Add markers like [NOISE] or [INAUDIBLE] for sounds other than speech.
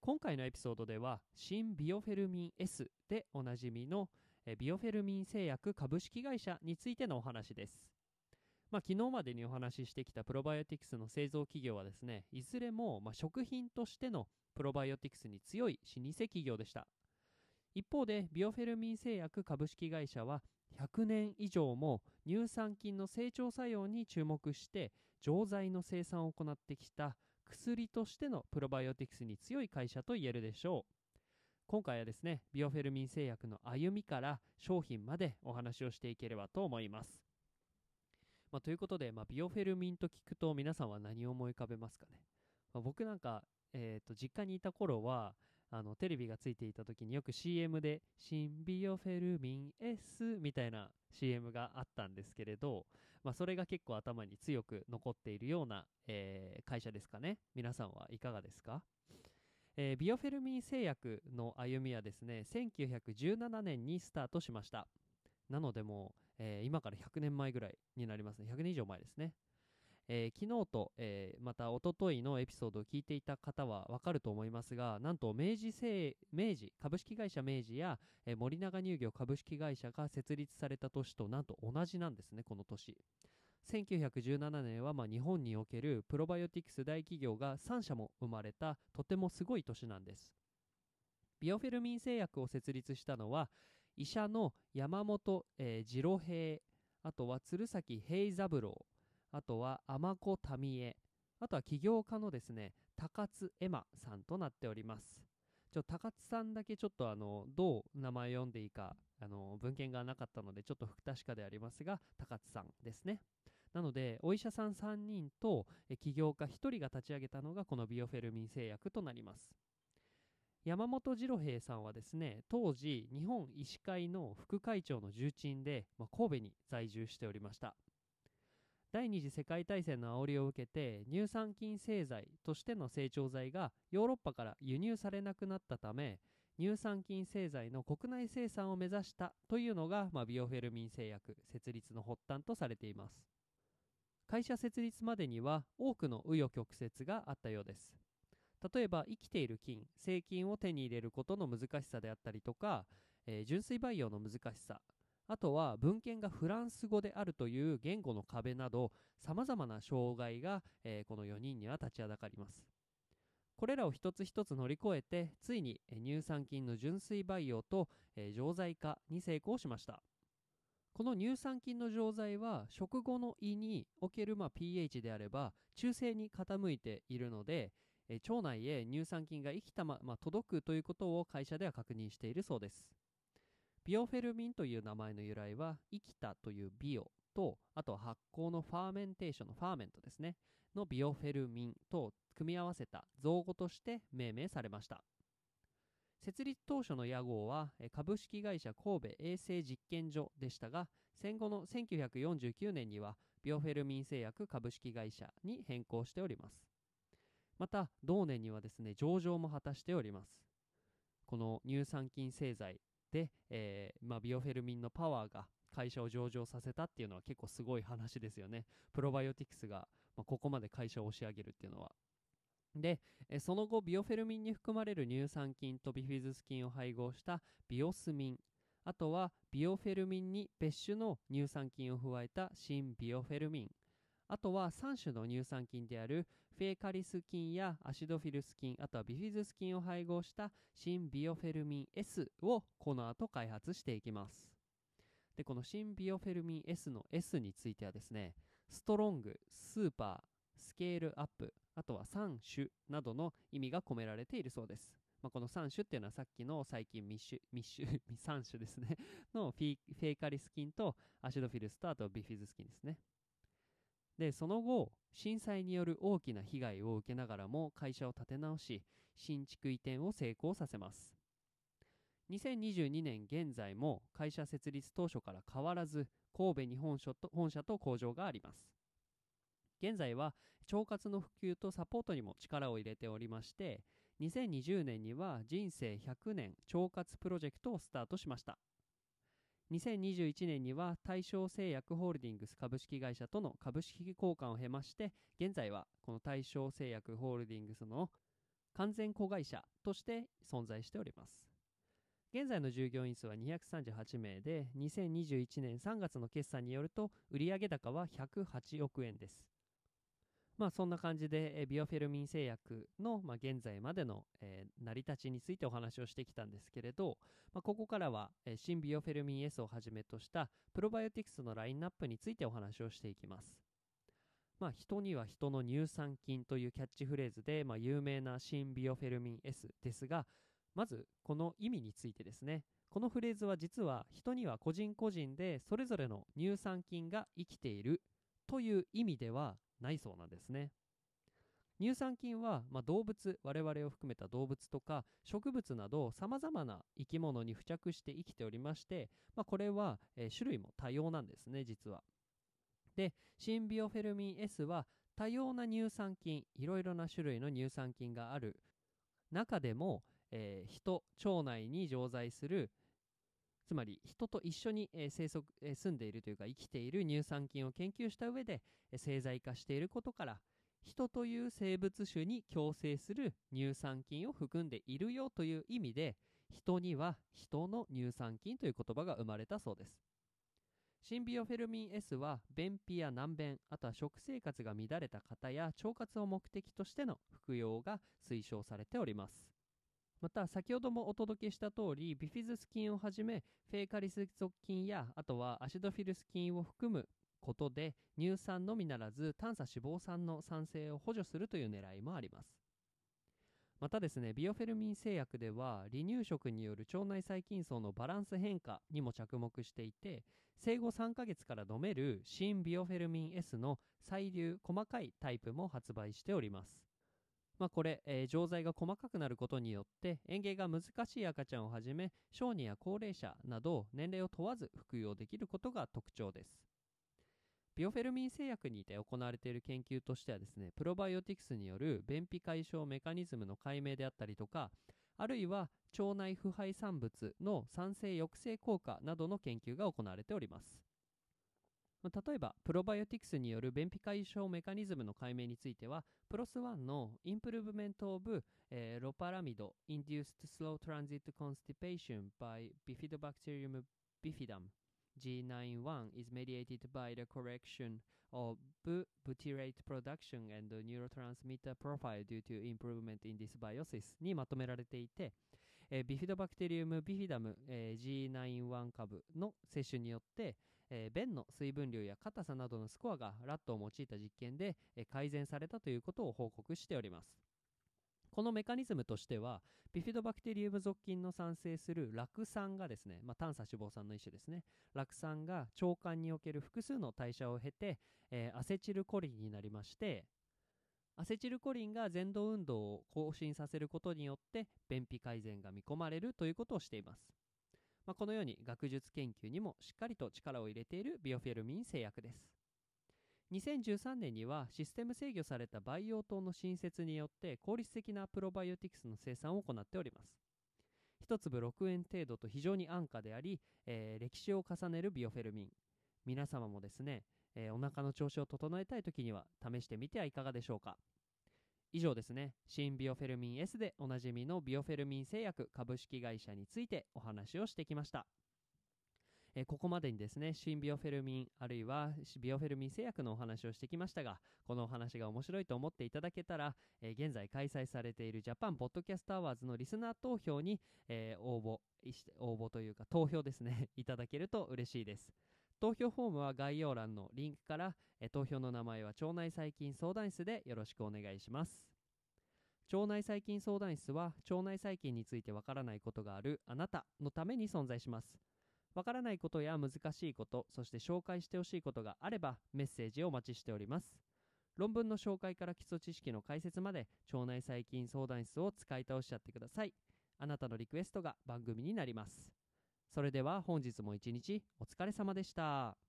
今回のエピソードでは新ビオフェルミン S でおなじみのビオフェルミン製薬株式会社についてのお話です。まあ、昨日までにお話ししてきたプロバイオティクスの製造企業はですねいずれもま食品としてのプロバイオティクスに強い老舗企業でした。一方でビオフェルミン製薬株式会社は100年以上も乳酸菌の成長作用に注目して錠剤の生産を行ってきた薬としてのプロバイオティクスに強い会社と言えるでしょう。今回はですねビオフェルミン製薬の歩みから商品までお話をしていければと思います。まあ、ということで、まあ、ビオフェルミンと聞くと皆さんは何を思い浮かべますかね、まあ、僕なんか、えー、と実家にいた頃はあのテレビがついていた時によく CM で「新ビオフェルミン S」みたいな CM があったんですけれど、まあ、それが結構頭に強く残っているような、えー、会社ですかね皆さんはいかがですか？えー、ビオフェルミン製薬の歩みはですね1917年にスタートしましたなのでもうえー、今から100年前ぐらいになりますね。100年以上前ですね。えー、昨日と、えー、またおとといのエピソードを聞いていた方はわかると思いますが、なんと明治製明治株式会社明治や、えー、森永乳業株式会社が設立された年となんと同じなんですね、この年。1917年はまあ日本におけるプロバイオティクス大企業が3社も生まれたとてもすごい年なんです。ビオフェルミン製薬を設立したのは医者の山本、えー、次郎平あとは鶴崎平三郎あとは天子民江あとは起業家のですね高津絵馬さんとなっております。ちょ高津さんだけちょっとあのどう名前読んでいいかあの文献がなかったのでちょっと不確かでありますが高津さんですね。なのでお医者さん3人と起業家1人が立ち上げたのがこのビオフェルミン製薬となります。山本次郎平さんはですね当時日本医師会の副会長の重鎮で、まあ、神戸に在住しておりました。第二次世界大戦の煽りを受けて乳酸菌製剤としての成長剤がヨーロッパから輸入されなくなったため乳酸菌製剤の国内生産を目指したというのが、まあ、ビオフェルミン製薬設立の発端とされています。会社設立までには多くの紆余曲折があったようです。例えば生きている菌細菌を手に入れることの難しさであったりとか、えー、純粋培養の難しさあとは文献がフランス語であるという言語の壁などさまざまな障害が、えー、この4人には立ちはだかります。これらを一つ一つ乗り越えてついに乳酸菌の純粋培養と、えー、錠剤化に成功しました。この乳酸菌の錠剤は食後の胃における、まあ、pH であれば中性に傾いているので、腸内へ乳酸菌が生きたまま届くということを会社では確認しているそうです。ビオフェルミンという名前の由来は生きたというビオとあと発酵のファーメンテーションのファーメントですねのビオフェルミンと組み合わせた造語として命名されました。設立当初の屋号は株式会社神戸衛生実験所でしたが戦後の1949年にはビオフェルミン製薬株式会社に変更しております。また同年にはですね上場も果たしております。この乳酸菌製剤で、えー、まあ、ビオフェルミンのパワーが会社を上場させたっていうのは結構すごい話ですよね。プロバイオティクスが、まあ、ここまで会社を押し上げるっていうのは。で、えその後ビオフェルミンに含まれる乳酸菌とビフィズス菌を配合したビオスミン。あとはビオフェルミンに別種の乳酸菌を加えた新ビオフェルミン。あとは3種の乳酸菌であるフェーカリス菌やアシドフィルス菌、あとはビフィズス菌を配合した新ビオフェルミン S をこの後開発していきます。で、この新ビオフェルミン S の S についてはですね、ストロング、スーパー、スケールアップ、あとは3種などの意味が込められているそうです。まあ、この3種っていうのはさっきの最近密種、密種、[LAUGHS] 3種ですねのフェイカリス菌とアシドフィルスとあとビフィズス菌ですね。でその後震災による大きな被害を受けながらも会社を立て直し新築移転を成功させます。2022年現在も会社設立当初から変わらず神戸に本社と本社と工場があります。現在は腸活の普及とサポートにも力を入れておりまして2020年には人生100年腸活プロジェクトをスタートしました。2021年には大正製薬ホールディングス株式会社との株式交換を経まして現在はこの大正製薬ホールディングスの完全子会社として存在しております。現在の従業員数は238名で2021年3月の決算によると売上高は108億円です。まあそんな感じで、えビオフェルミン製薬の、まあ、現在までの、えー、成り立ちについてお話をしてきたんですけれど、まあ、ここからは、えー、新ビオフェルミン S をはじめとしたプロバイオティクスのラインナップについてお話をしていきます。まあ、人には人の乳酸菌というキャッチフレーズで、まあ、有名な新ビオフェルミン S ですが、まずこの意味についてですね。このフレーズは実は人には個人個人でそれぞれの乳酸菌が生きているという意味ではないそうなんですね。乳酸菌は、まあ、動物我々を含めた動物とか植物などさまざまな生き物に付着して生きておりまして、まあ、これは、えー、種類も多様なんですね実は。でシンビオフェルミン S は多様な乳酸菌いろいろな種類の乳酸菌がある中でも、えー、人腸内に常在するつまり人と一緒に、え、生息、え、住んでいるというか生きている乳酸菌を研究した上で、え、製剤化していることから人という生物種に共生する乳酸菌を含んでいるよという意味で人には人の乳酸菌という言葉が生まれたそうです。シンビオフェルミン S は便秘や難便あとは食生活が乱れた方や腸活を目的としての服用が推奨されております。また先ほどもお届けした通りビフィズス菌をはじめフェイカリス属菌やあとはアシドフィルス菌を含むことで乳酸のみならず短鎖脂肪酸の酸性を補助するという狙いもあります。またですねビオフェルミン製薬では離乳食による腸内細菌層のバランス変化にも着目していて生後3ヶ月から飲める新ビオフェルミン S の細粒細かいタイプも発売しております。まあ、これ、えー、錠剤が細かくなることによって嚥下が難しい赤ちゃんをはじめ小児や高齢者など年齢を問わず服用できることが特徴です。ビオフェルミン製薬にて行われている研究としてはですねプロバイオティクスによる便秘解消メカニズムの解明であったりとかあるいは腸内腐敗産物の産生抑制効果などの研究が行われております。例えば、プロバイオティクスによる便秘解消メカニズムの解明については、 PLOS ONE の Improvement of、えー、ロパラミド Induced Slow Transit Constipation by Bifidobacterium bifidum G91 is mediated by the correction of butyrate production and neurotransmitter profile due to improvement in dysbiosis にまとめられていて、えー、ビフィドバクテリウムビフィダム、えー、G91 株の摂取によって、えー、便の水分量や硬さなどのスコアがラットを用いた実験で、えー、改善されたということを報告しております。このメカニズムとしては、ビフィドバクテリウム属菌の産生する酪酸がですね、まあ、短鎖脂肪酸の一種ですね、酪酸が腸管における複数の代謝を経て、えー、アセチルコリンになりまして、アセチルコリンが前動運動を更新させることによって便秘改善が見込まれるということをしています。まあ、このように学術研究にもしっかりと力を入れているビオフェルミン製薬です。2013年にはシステム制御された培養塔の新設によって効率的なプロバイオティクスの生産を行っております。1粒6円程度と非常に安価であり、えー、歴史を重ねるビオフェルミン。皆様もですね、えー、お腹の調子を整えたい時には試してみてはいかがでしょうか。以上ですね、新ビオフェルミン S でおなじみのビオフェルミン製薬株式会社についてお話をしてきました。え、ここまでにですね、新ビオフェルミンあるいはビオフェルミン製薬のお話をしてきましたが、このお話が面白いと思っていただけたら、え、現在開催されているジャパンポッドキャストアワーズのリスナー投票に、えー、応募応募というか投票ですね [LAUGHS] いただけると嬉しいです。投票フォームは概要欄のリンクから、え投票の名前は腸内細菌相談室でよろしくお願いします。腸内細菌相談室は腸内細菌についてわからないことがあるあなたのために存在します。わからないことや難しいこと、そして紹介してほしいことがあればメッセージをお待ちしております。論文の紹介から基礎知識の解説まで腸内細菌相談室を使い倒しちゃってください。あなたのリクエストが番組になりますそれでは本日も一日お疲れ様でした。